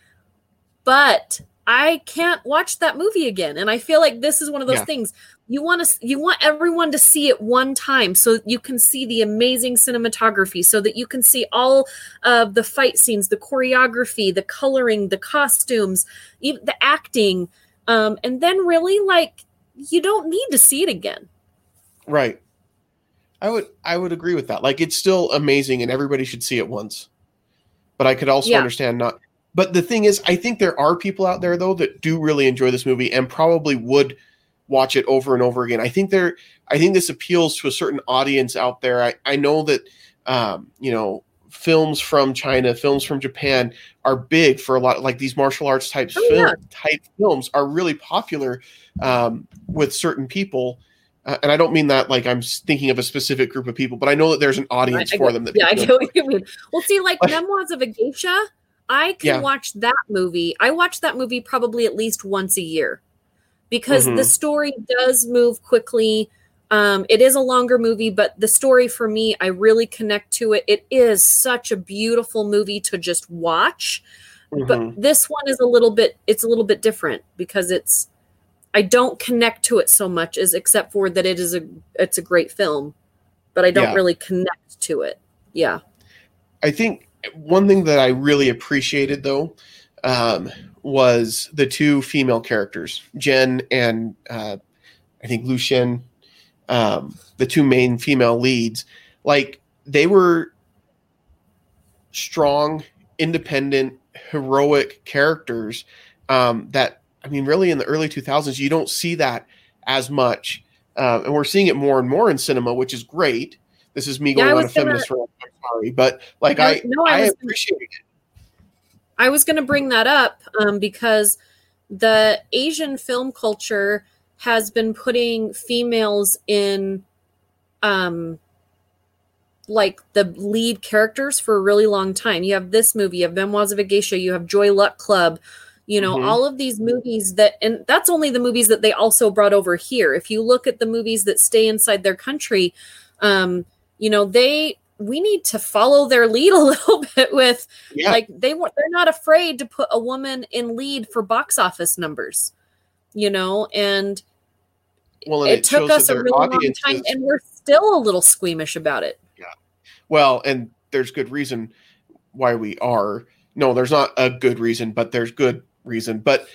[SPEAKER 2] But I can't watch that movie again, and I feel like this is one of those
[SPEAKER 1] Yeah.
[SPEAKER 2] things you want to you want everyone to see it one time so you can see the amazing cinematography so that you can see all of the fight scenes the choreography the coloring the costumes even the acting um, and then really like you don't need to see it again
[SPEAKER 1] Right. I would I would agree with that. Like it's still amazing and everybody should see it once. But I could also
[SPEAKER 2] Yeah.
[SPEAKER 1] understand not but the thing is, I think there are people out there though that do really enjoy this movie and probably would watch it over and over again. I think there, I think this appeals to a certain audience out there. I, I know that, um, you know, films from China, films from Japan are big for a lot. Like these martial arts type
[SPEAKER 2] Oh,
[SPEAKER 1] film
[SPEAKER 2] yeah.
[SPEAKER 1] type films are really popular um, with certain people. Uh, and I don't mean that like I'm thinking of a specific group of people, but I know that there's an audience
[SPEAKER 2] I- I
[SPEAKER 1] for
[SPEAKER 2] get-
[SPEAKER 1] them. That
[SPEAKER 2] yeah, I get what you mean. Well, see, like
[SPEAKER 1] Like-
[SPEAKER 2] Memoirs of a Geisha, I can
[SPEAKER 1] Yeah.
[SPEAKER 2] watch that movie. I watch that movie probably at least once a year because the
[SPEAKER 1] Mhm.
[SPEAKER 2] story does move quickly. Um, it is a longer movie, but the story for me, I really connect to it. It is such a beautiful movie to just watch.
[SPEAKER 1] Mhm.
[SPEAKER 2] But this one is a little bit it's a little bit different because it's I don't connect to it so much as except for that it is a it's a great film, but I don't
[SPEAKER 1] Yeah.
[SPEAKER 2] really connect to it. Yeah.
[SPEAKER 1] I think one thing that I really appreciated though um, was the two female characters, Jen and uh, I think Lucien, um, the two main female leads. Like they were strong, independent, heroic characters. Um, that I mean, really, in the early 2000s, you don't see that as much, uh, and we're seeing it more and more in cinema, which is great. This is me
[SPEAKER 2] Yeah,
[SPEAKER 1] going on a feminist rant. I'm sorry, but like I,
[SPEAKER 2] no, I
[SPEAKER 1] I, appreciate it.
[SPEAKER 2] I was going to bring that up um, because the Asian film culture has been putting females in um like the lead characters for a really long time. You have this movie, you have Memoirs of a Geisha, you have Joy Luck Club, you know,
[SPEAKER 1] Mhm.
[SPEAKER 2] all of these movies that and that's only the movies that they also brought over here. If you look at the movies that stay inside their country, um, you know, they we need to follow their lead <laughs> a little bit with
[SPEAKER 1] Yeah,
[SPEAKER 2] like they want they're not afraid to put a woman in lead for box office numbers you know and
[SPEAKER 1] well, and
[SPEAKER 2] it, took us a really long time and we're still a little squeamish about it Yeah.
[SPEAKER 1] well, and there's good reason why we are. No, there's not a good reason, but there's good reason. But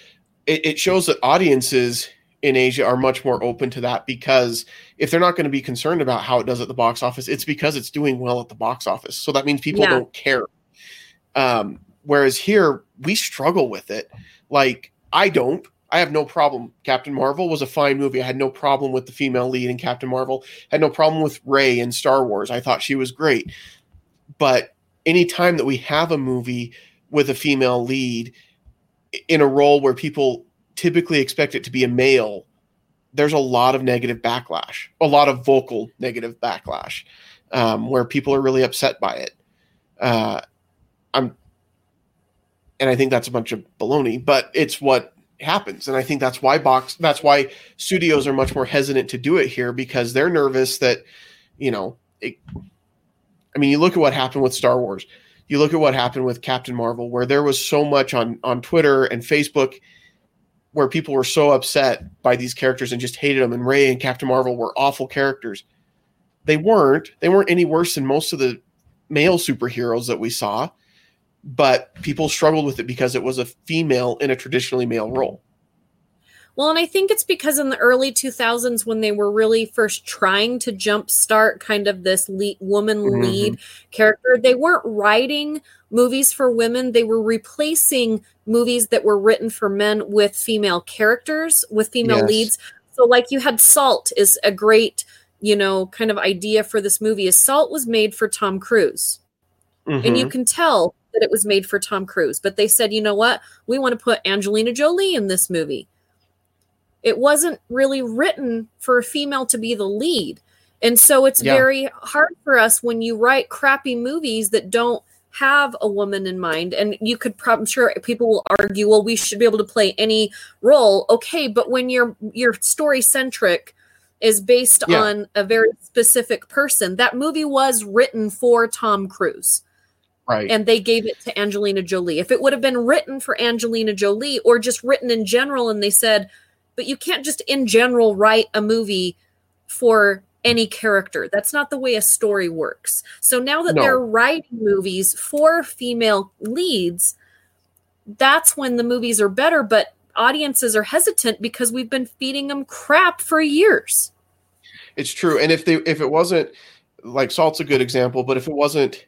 [SPEAKER 1] it, it shows that audiences in Asia are much more open to that because if they're not going to be concerned about how it does at the box office, it's because it's doing well at the box office. So that means people
[SPEAKER 2] Yeah.
[SPEAKER 1] don't care. Um, whereas here we struggle with it. Like I don't. I have no problem. Captain Marvel was a fine movie. I had no problem with the female lead in Captain Marvel. had no problem with Rey in Star Wars. I thought she was great. But anytime that we have a movie with a female lead in a role where people typically expect it to be a male, there's a lot of negative backlash, a lot of vocal negative backlash, um, where people are really upset by it. Uh, I'm, and I think that's a bunch of baloney, but it's what happens, and I think that's why box, that's why studios are much more hesitant to do it here because they're nervous that, you know, it, I mean, you look at what happened with Star Wars. You look at what happened with Captain Marvel, where there was so much on on Twitter and Facebook where people were so upset by these characters and just hated them. And Rey and Captain Marvel were awful characters. They weren't. They weren't any worse than most of the male superheroes that we saw, but people struggled with it because it was a female in a traditionally male role.
[SPEAKER 2] Well and i think it's because in the early 2000s when they were really first trying to jumpstart kind of this lead, woman
[SPEAKER 1] Mhm.
[SPEAKER 2] lead character they weren't writing movies for women they were replacing movies that were written for men with female characters with female
[SPEAKER 1] Yes.
[SPEAKER 2] leads so like you had salt is a great you know kind of idea for this movie is salt was made for tom cruise and you
[SPEAKER 1] Mhm.
[SPEAKER 2] can tell that it was made for tom cruise but they said you know what we want to put angelina jolie in this movie it wasn't really written for a female to be the lead and so it's
[SPEAKER 1] Yeah.
[SPEAKER 2] very hard for us when you write crappy movies that don't have a woman in mind and you could probably I'm sure people will argue well we should be able to play any role okay but when your your story centric is based
[SPEAKER 1] Yeah.
[SPEAKER 2] on a very specific person that movie was written for Tom Cruise
[SPEAKER 1] right.
[SPEAKER 2] and they gave it to Angelina Jolie if it would have been written for Angelina Jolie or just written in general and they said but you can't just in general write a movie for any character. That's not the way a story works. So now that
[SPEAKER 1] No.
[SPEAKER 2] they're writing movies for female leads, that's when the movies are better, but audiences are hesitant because we've been feeding them crap for years.
[SPEAKER 1] It's true. And if they if it wasn't like Salt's a good example, but if it wasn't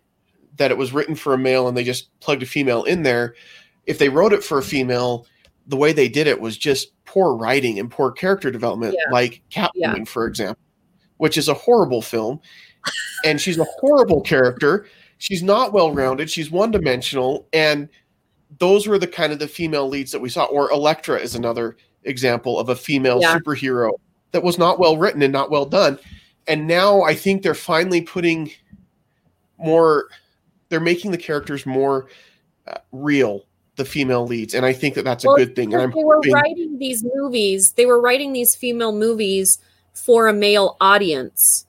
[SPEAKER 1] that it was written for a male and they just plugged a female in there, if they wrote it for a female, the way they did it was just poor writing and poor character development,
[SPEAKER 2] Yeah.
[SPEAKER 1] like Catwoman,
[SPEAKER 2] Yeah.
[SPEAKER 1] for example, which is a horrible film. and she's a horrible character. She's not well rounded. She's one dimensional. And those were the kind of the female leads that we saw. Or Elektra is another example of a female
[SPEAKER 2] Yeah.
[SPEAKER 1] superhero that was not well written and not well done. And now I think they're finally putting more, they're making the characters more uh, real, the female leads. And I think that that's a
[SPEAKER 2] Well,
[SPEAKER 1] good thing. And I'm
[SPEAKER 2] they were
[SPEAKER 1] hoping,
[SPEAKER 2] writing these movies. They were writing these female movies for a male audience.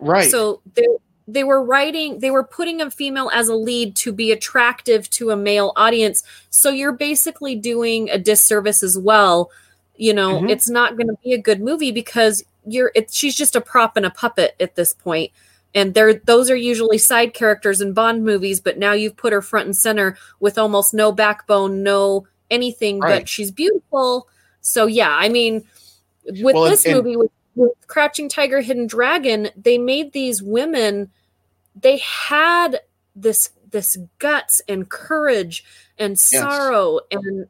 [SPEAKER 1] right.
[SPEAKER 2] So they they were writing. They were putting a female as a lead to be attractive to a male audience. So you're basically doing a disservice as well. You know,
[SPEAKER 1] Mhm.
[SPEAKER 2] it's not going to be a good movie because you're. It, she's just a prop and a puppet at this point. And they're those are usually side characters in Bond movies, but now you've put her front and center with almost no backbone, no anything,
[SPEAKER 1] Right.
[SPEAKER 2] but she's beautiful. So yeah, I mean, with
[SPEAKER 1] Well,
[SPEAKER 2] this
[SPEAKER 1] and-
[SPEAKER 2] movie, with, with Crouching Tiger, Hidden Dragon, they made these women. They had this this guts and courage and sorrow and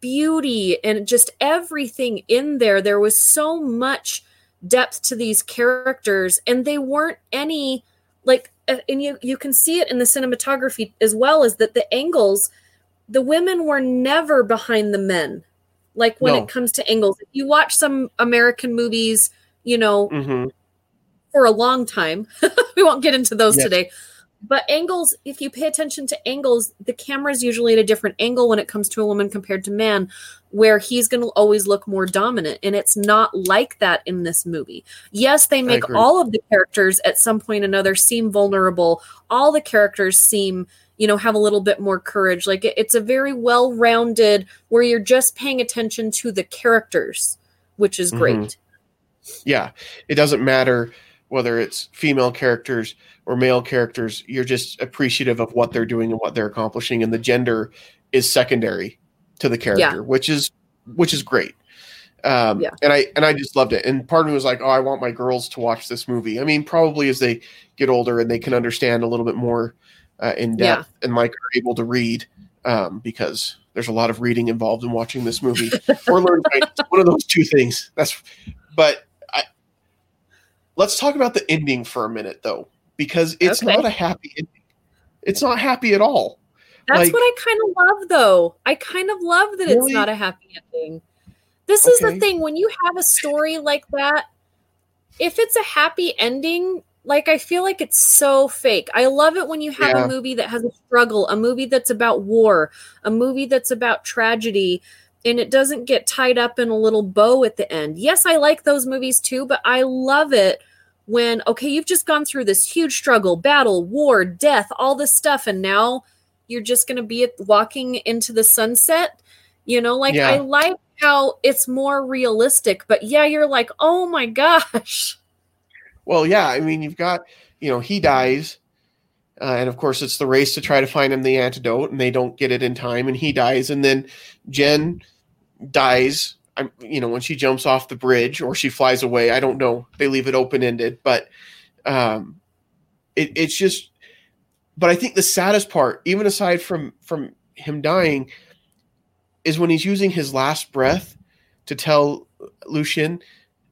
[SPEAKER 2] beauty and just everything in there. There was so much depth to these characters, and they weren't any like. And you you can see it in the cinematography as well as that the angles. The women were never behind the men like when
[SPEAKER 1] No.
[SPEAKER 2] it comes to angles if you watch some american movies you know
[SPEAKER 1] Mhm.
[SPEAKER 2] for a long time <laughs> we won't get into those
[SPEAKER 1] Yes.
[SPEAKER 2] today but angles if you pay attention to angles the camera is usually at a different angle when it comes to a woman compared to man where he's going to always look more dominant and it's not like that in this movie. Yes they make all of the characters at some point or another seem vulnerable. All the characters seem you know have a little bit more courage. Like it- it's a very well rounded where you're just paying attention to the characters which is great.
[SPEAKER 1] Mhm. yeah it doesn't matter whether it's female characters or male characters you're just appreciative of what they're doing and what they're accomplishing and the gender is secondary to the character which is which is great. Um
[SPEAKER 2] Yeah.
[SPEAKER 1] and i and i just loved it. And part of me was like oh i want my girls to watch this movie. I mean probably as they get older and they can understand a little bit more uh, in
[SPEAKER 2] Yeah.
[SPEAKER 1] depth and like are able to read um because there's a lot of reading involved in watching this movie <laughs> or learn right, one of those two things. That's but let's talk about the ending for a minute though because it's
[SPEAKER 2] Okay.
[SPEAKER 1] not a happy ending it's not happy at all
[SPEAKER 2] That's
[SPEAKER 1] Like-
[SPEAKER 2] what I kind of love, though. I kind of love that
[SPEAKER 1] Really?
[SPEAKER 2] it's not a happy ending. This is the thing when you have a story like that, if it's a happy ending, like I feel like it's so fake. I love it when you have
[SPEAKER 1] Yeah.
[SPEAKER 2] a movie that has a struggle, a movie that's about war, a movie that's about tragedy, and it doesn't get tied up in a little bow at the end. Yes, I like those movies too, but I love it when okay, you've just gone through this huge struggle, battle, war, death, all this stuff, and now you're just going to be walking into the sunset. You know, like
[SPEAKER 1] Yeah.
[SPEAKER 2] I like how it's more realistic, but yeah, you're like, oh my gosh.
[SPEAKER 1] well yeah i mean you've got you know he dies uh, and of course it's the race to try to find him the antidote and they don't get it in time and he dies and then jen dies I'm, you know when she jumps off the bridge or she flies away i don't know they leave it open ended but um it, it's just but i think the saddest part even aside from from him dying is when he's using his last breath to tell lucian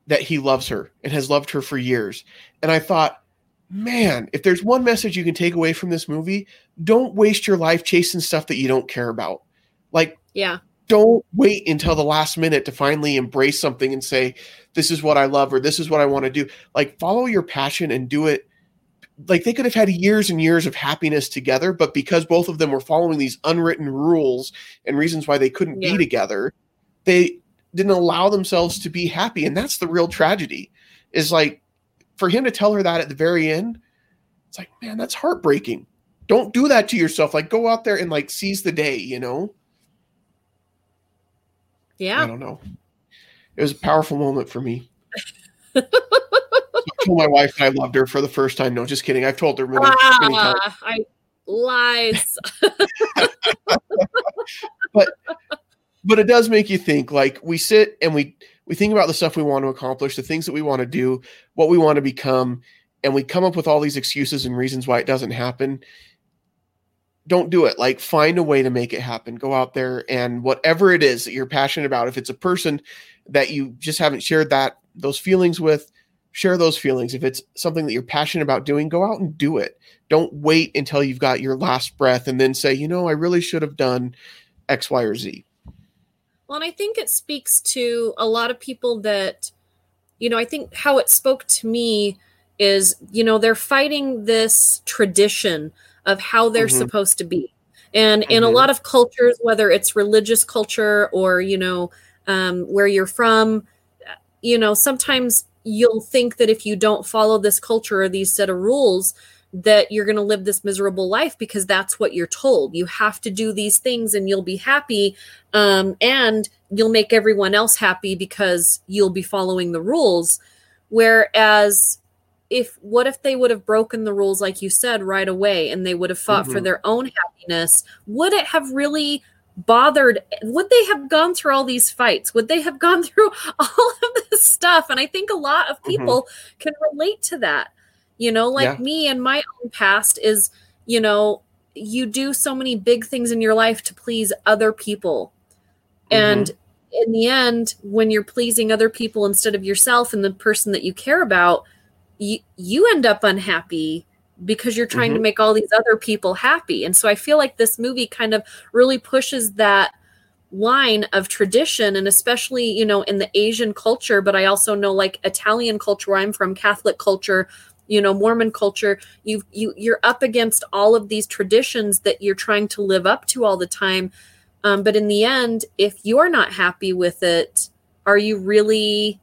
[SPEAKER 1] that he loves her and has loved her for years and i thought man if there's one message you can take away from this movie don't waste your life chasing stuff that you don't care about like
[SPEAKER 2] Yeah.
[SPEAKER 1] Don't wait until the last minute to finally embrace something and say this is what i love or this is what i want to do. Like follow your passion and do it. Like they could have had years and years of happiness together but because both of them were following these unwritten rules and reasons why they couldn't
[SPEAKER 2] Yeah.
[SPEAKER 1] be together they didn't allow themselves to be happy and that's the real tragedy is like for him to tell her that at the very end it's like man that's heartbreaking. Don't do that to yourself. Like go out there and like seize the day you know I don't know. It was a powerful moment for me. So I told my wife I loved her for the first time. No, just kidding. I've told her many, many times.
[SPEAKER 2] Ah, I lies. <laughs>
[SPEAKER 1] But it does make you think. Like we sit and we we think about the stuff we want to accomplish, the things that we want to do, what we want to become, and we come up with all these excuses and reasons why it doesn't happen. Don't do it. Like find a way to make it happen. Go out there and whatever it is that you're passionate about, if it's a person that you just haven't shared that those feelings with, share those feelings. If it's something that you're passionate about doing, go out and do it. Don't wait until you've got your last breath and then say, you know, I really should have done X, Y, or Z.
[SPEAKER 2] Well, and I think it speaks to a lot of people that, you know, I think how it spoke to me is, you know, they're fighting this tradition of how they're mm-hmm. supposed to be. And mm-hmm. in a mm-hmm. lot of cultures, whether it's religious culture or, you know, um, where you're from, you know, sometimes you'll think that if you don't follow this culture or these set of rules, that you're going to live this miserable life because that's what you're told. You have to do these things and you'll be happy. Um, and you'll make everyone else happy because you'll be following the rules. Whereas if what if they would have broken the rules like you said right away and they would have fought mm-hmm. for their own happiness would it have really bothered would they have gone through all these fights would they have <laughs> gone through all of this stuff and i think a lot of mm-hmm. people mm-hmm. can relate to that you know like yeah. me and my own past is you know you do so many big things in your life to please other people mm-hmm. and in the end when you're pleasing other people instead of yourself and the person that you care about you, you end up unhappy because you're trying mm-hmm. to make all these other people happy. And so I feel like this movie kind of really pushes that line of tradition and especially, you know, in the Asian culture, but I also know like Italian culture where I'm from, Catholic culture, you know, Mormon culture, you you you're up against all of these traditions that you're trying to live up to all the time. Um, but in the end, if you're not happy with it, are you really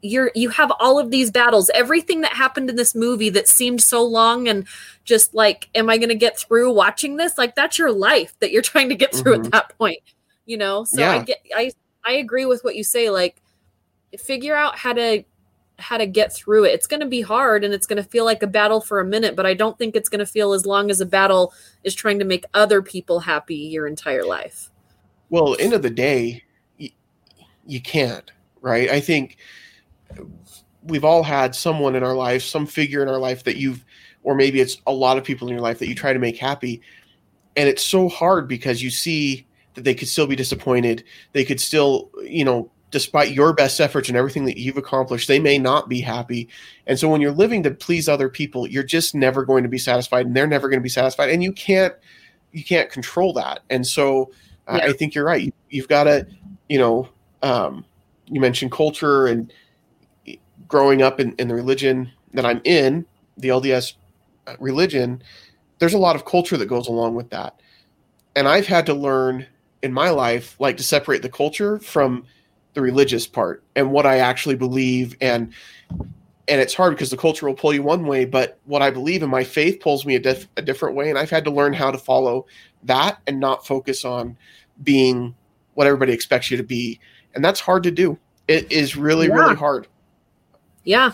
[SPEAKER 2] you're you have all of these battles. Everything that happened in this movie that seemed so long and just like am i going to get through watching this? Like that's your life that you're <laughs> trying to get through mm-hmm. at that point you know? So yeah. i get i i agree with what you say like figure out how to how to get through it. It's going to be hard and it's going to feel like a battle for a minute but i don't think it's going to feel as long as a battle is trying to make other people happy your entire life.
[SPEAKER 1] Well end of the day you, you can't right? I think we've all had someone in our life, some figure in our life that you've, or maybe it's a lot of people in your life that you try to make happy. And it's so hard because you see that they could still be disappointed. They could still, you know, despite your best efforts and everything that you've accomplished, they may not be happy. And so when you're living to please other people, you're just never going to be satisfied and they're never going to be satisfied. And you can't, you can't control that. And so yeah. I think you're right. You, have got to, you know, um, you mentioned culture and growing up in, in the religion that I'm in, the LDS uh, religion, there's a lot of culture that goes along with that. And I've had to learn in my life, like to separate the culture from the religious part and what I actually believe. And and it's hard because the culture will pull you one way, but what I believe in my faith pulls me a, diff- a different way. And I've had to learn how to follow that and not focus on being what everybody expects you to be. And that's hard to do. It is really, yeah. really hard.
[SPEAKER 2] Yeah.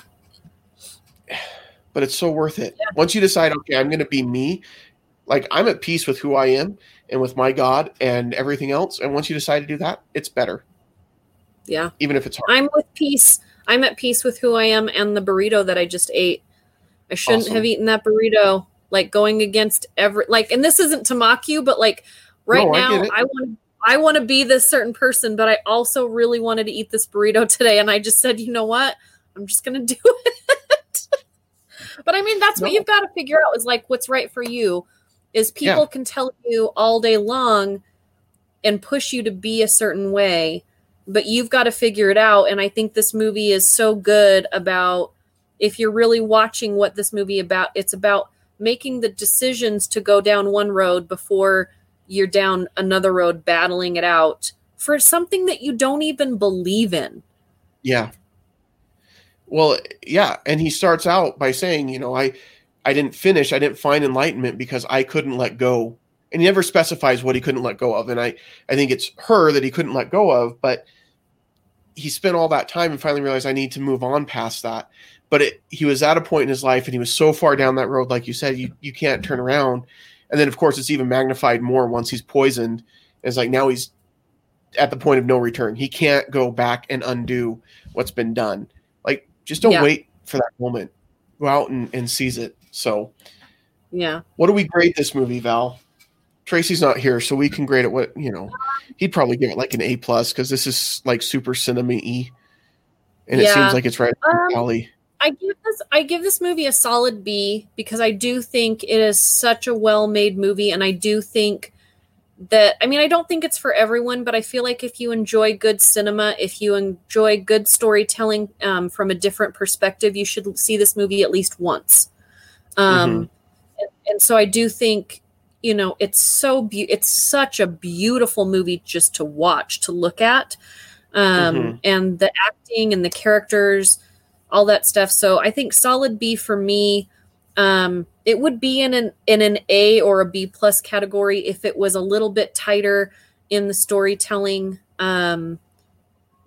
[SPEAKER 1] But it's so worth it. Yeah. Once you decide, okay, I'm going to be me, like I'm at peace with who I am and with my God and everything else. And once you decide to do that, it's better.
[SPEAKER 2] Yeah.
[SPEAKER 1] Even if it's hard.
[SPEAKER 2] I'm with peace. I'm at peace with who I am and the burrito that I just ate. I shouldn't awesome. have eaten that burrito. Like going against every like, and this isn't to mock you, but like right no, now, I, I want I want to be this certain person, but I also really wanted to eat this burrito <laughs> today, and I just said, you know what? I'm just gonna <laughs> do it. but I mean, that's no. what you've got to figure out is like what's right for you. Is people yeah. can tell you all day long and push you to be a certain way, but you've got to figure it out. And I think this movie is so good about if you're really watching what this movie about, it's about making the decisions to go down one road before you're down another road battling it out for something that you don't even believe in.
[SPEAKER 1] Yeah. Well, yeah, and he starts out by saying, you know, I I didn't finish, I didn't find enlightenment because I couldn't let go. And he never specifies what he couldn't let go of. And I I think it's her that he couldn't let go of, but he spent all that time and finally realized I need to move on past that. But it, he was at a point in his life and he was so far down that road, like you said, you, you can't turn around. And then, of course, it's even magnified more once he's poisoned. It's like now he's at the point of no return. He can't go back and undo what's been done. Just don't yeah. wait for that moment. Go out and, and seize it. So,
[SPEAKER 2] yeah.
[SPEAKER 1] What do we grade this movie, Val? Tracy's not here, so we can grade it. What you know, he'd probably give it like an A plus because this is like super cinema y, and it seems like it's right
[SPEAKER 2] Um,
[SPEAKER 1] alley.
[SPEAKER 2] I give this I give this movie a solid B because I do think it is such a well-made movie and I do think that I mean I don't think it's for everyone but I feel like if you enjoy good cinema if you enjoy good storytelling um, from a different perspective you should see this movie at least once um, and, and so I do think you know it's so be- it's such a beautiful movie just to watch to look at um,
[SPEAKER 1] Mhm.
[SPEAKER 2] and the acting and the characters all that stuff. So I think solid B for me. Um, it would be in an in an A or a B plus category if it was a little bit tighter in the storytelling. Um,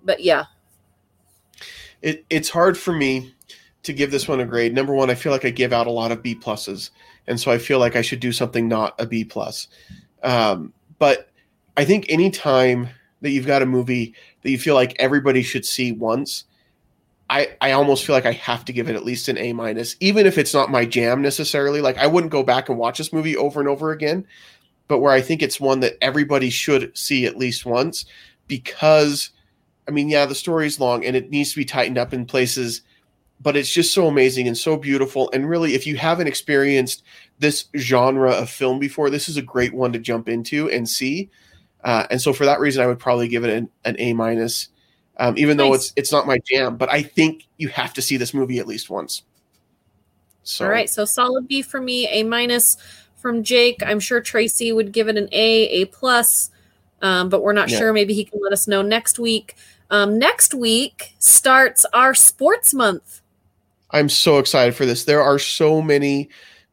[SPEAKER 2] but yeah,
[SPEAKER 1] It, it's hard for me to give this one a grade. Number one, I feel like I give out a lot of B pluses, and so I feel like I should do something not a B plus. Um, but I think any time that you've got a movie that you feel like everybody should see once, I I almost feel like I have to give it at least an A minus, even if it's not my jam necessarily. Like I wouldn't go back and watch this movie over and over again, but where I think it's one that everybody should see at least once because I mean, yeah, the story's long and it needs to be tightened up in places, but it's just so amazing and so beautiful. And really, if you haven't experienced this genre of film before, this is a great one to jump into and see. Uh, and so, for that reason, I would probably give it an, an A minus, um, even though it's it's not my jam. But I think you have to see this movie at least once. So,
[SPEAKER 2] all right. So solid B for me, A minus from Jake. I'm sure Tracy would give it an A, A plus, um, but we're not
[SPEAKER 1] Yeah.
[SPEAKER 2] sure. Maybe he can let us know next week. Um, next week starts our sports month.
[SPEAKER 1] I'm so excited for this. There are so many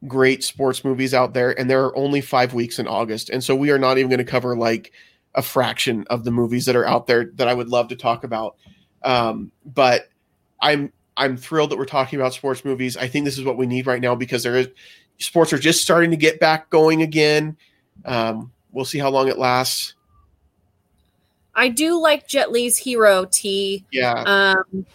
[SPEAKER 1] great sports movies out there, and there are only five weeks in August. And so we are not even going to cover like a fraction of the movies that are out there that I would love to talk about. Um, but I'm I'm thrilled that we're talking about sports movies. I think this is what we need right now because there is sports are just starting to get back going again. Um, we'll see how long it lasts.
[SPEAKER 2] I do like Jet Li's Hero T.
[SPEAKER 1] Yeah,
[SPEAKER 2] Um,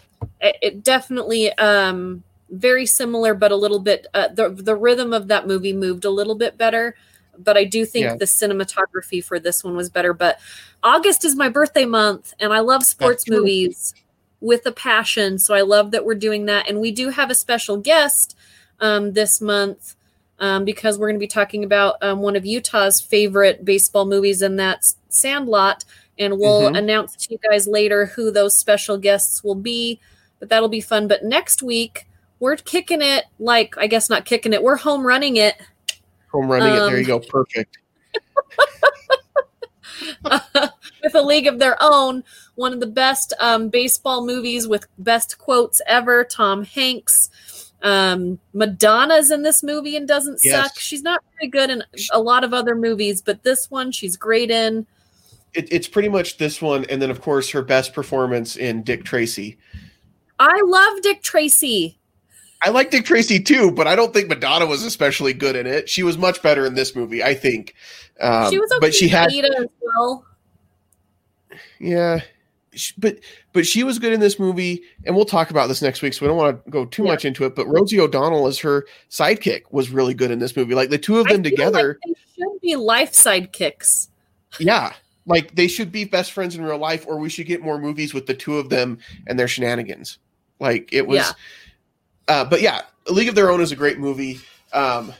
[SPEAKER 2] it, it definitely um very similar, but a little bit uh, the the rhythm of that movie moved a little bit better. But I do think
[SPEAKER 1] Yeah.
[SPEAKER 2] the cinematography for this one was better. But August is my birthday month, and I love sports movies with a passion. So I love that we're doing that, and we do have a special guest um, this month. Um, because we're going to be talking about um, one of Utah's favorite baseball movies, and that's Sandlot. And we'll
[SPEAKER 1] Mhm.
[SPEAKER 2] announce to you guys later who those special guests will be. But that'll be fun. But next week, we're kicking it like, I guess not kicking it, we're home running it
[SPEAKER 1] home running it. There
[SPEAKER 2] um,
[SPEAKER 1] you go. Perfect. <laughs>
[SPEAKER 2] with a league of their own. One of the best um, baseball movies with best quotes ever. Tom Hanks. Um, Madonna's in this movie and doesn't
[SPEAKER 1] Yes.
[SPEAKER 2] suck. She's not very good in a lot of other movies, but this one she's great in.
[SPEAKER 1] It, it's pretty much this one, and then of course her best performance in Dick Tracy.
[SPEAKER 2] I love Dick Tracy.
[SPEAKER 1] I like Dick Tracy too, but I don't think Madonna was especially good in it. She was much better in this movie, I think. Um,
[SPEAKER 2] she was okay
[SPEAKER 1] but she had,
[SPEAKER 2] as well.
[SPEAKER 1] yeah, but but she was good in this movie, and we'll talk about this next week, so we don't want to go too
[SPEAKER 2] Yeah.
[SPEAKER 1] much into it. But Rosie O'Donnell as her sidekick was really good in this movie. Like the two of them together,
[SPEAKER 2] like they should be life sidekicks.
[SPEAKER 1] yeah, like they should be best friends in real life, or we should get more movies with the two of them and their shenanigans. Like it was,
[SPEAKER 2] Yeah.
[SPEAKER 1] Uh, but yeah, A League of Their Own is a great movie. Um,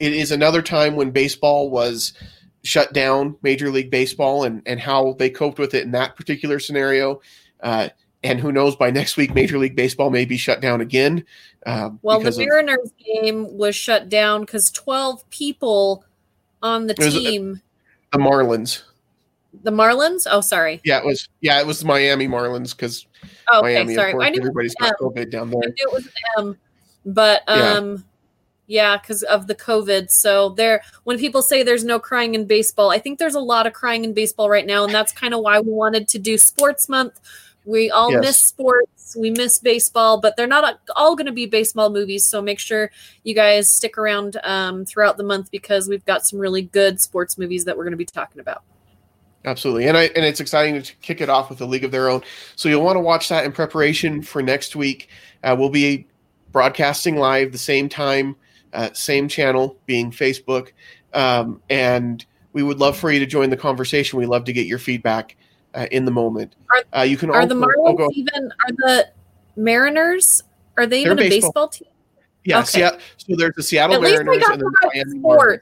[SPEAKER 1] it is another time when baseball was shut down, Major League Baseball, and and how they coped with it in that particular scenario. Uh, and who knows? By next week, Major League Baseball may be shut down again. Um,
[SPEAKER 2] Well, the
[SPEAKER 1] because of-
[SPEAKER 2] Mariners game was shut down because 12 people on the
[SPEAKER 1] a-
[SPEAKER 2] team.
[SPEAKER 1] the Marlins.
[SPEAKER 2] the Marlins? Oh, sorry.
[SPEAKER 1] Yeah, it was. Yeah, it was the Miami Marlins because
[SPEAKER 2] Oh, okay,
[SPEAKER 1] Miami,
[SPEAKER 2] sorry.
[SPEAKER 1] of course,
[SPEAKER 2] I knew,
[SPEAKER 1] everybody's got COVID down
[SPEAKER 2] I
[SPEAKER 1] there.
[SPEAKER 2] knew it was M, but
[SPEAKER 1] Yeah.
[SPEAKER 2] um, yeah, because of the COVID. So there, when people say there's no crying in baseball, I think there's a lot of crying in baseball right now, and that's kind of why we wanted to do Sports Month. We all
[SPEAKER 1] Yes.
[SPEAKER 2] miss sports, we miss baseball, but they're not all going to be baseball movies. So make sure you guys stick around um, throughout the month because we've got some really good sports movies that we're going to be talking about.
[SPEAKER 1] Absolutely, and I and it's exciting to kick it off with a league of their own. So you'll want to watch that in preparation for next week. Uh, we'll be broadcasting live the same time, uh, same channel, being Facebook, um, and We would love for you to join the conversation. We love to get your feedback uh, in the moment.
[SPEAKER 2] Are, uh, you can are also, the Marlins oh, even are the Mariners are they even a baseball, baseball team?
[SPEAKER 1] Yeah, okay. Seattle, so there's the Seattle At Mariners and the Miami Marlins.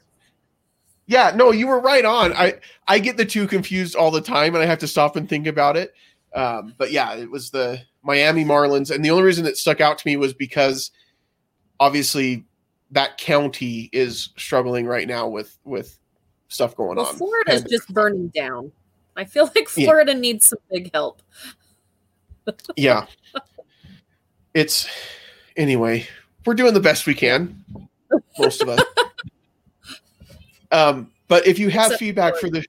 [SPEAKER 1] Yeah, no, you were right on. I I get the two confused all the time, and I have to stop and think about it. Um, but yeah, it was the Miami Marlins, and the only reason it stuck out to me was because obviously that county is struggling right now with with stuff going well, on.
[SPEAKER 2] Florida's and, just burning down. I feel like Florida yeah. needs some big help. <laughs>
[SPEAKER 1] yeah, it's anyway. We're doing the best we can, most of us. Um, but if you have so, feedback for the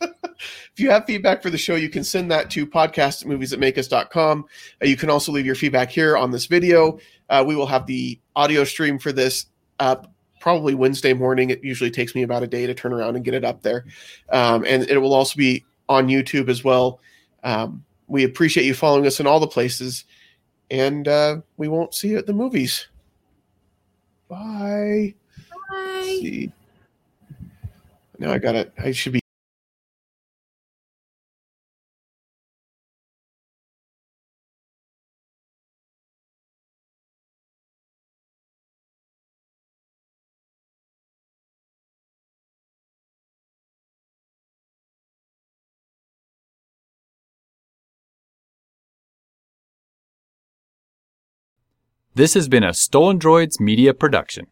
[SPEAKER 1] <laughs> if you have feedback for the show, you can send that to podcast at movies@makeus.com. Uh, you can also leave your feedback here on this video. Uh, we will have the audio stream for this up probably Wednesday morning. It usually takes me about a day to turn around and get it up there. Um, and it will also be on YouTube as well. Um, we appreciate you following us in all the places. And uh, we won't see you at the movies.
[SPEAKER 2] Bye. See.
[SPEAKER 1] Now I got it. I should be.
[SPEAKER 3] This has been a Stolen Droids Media production.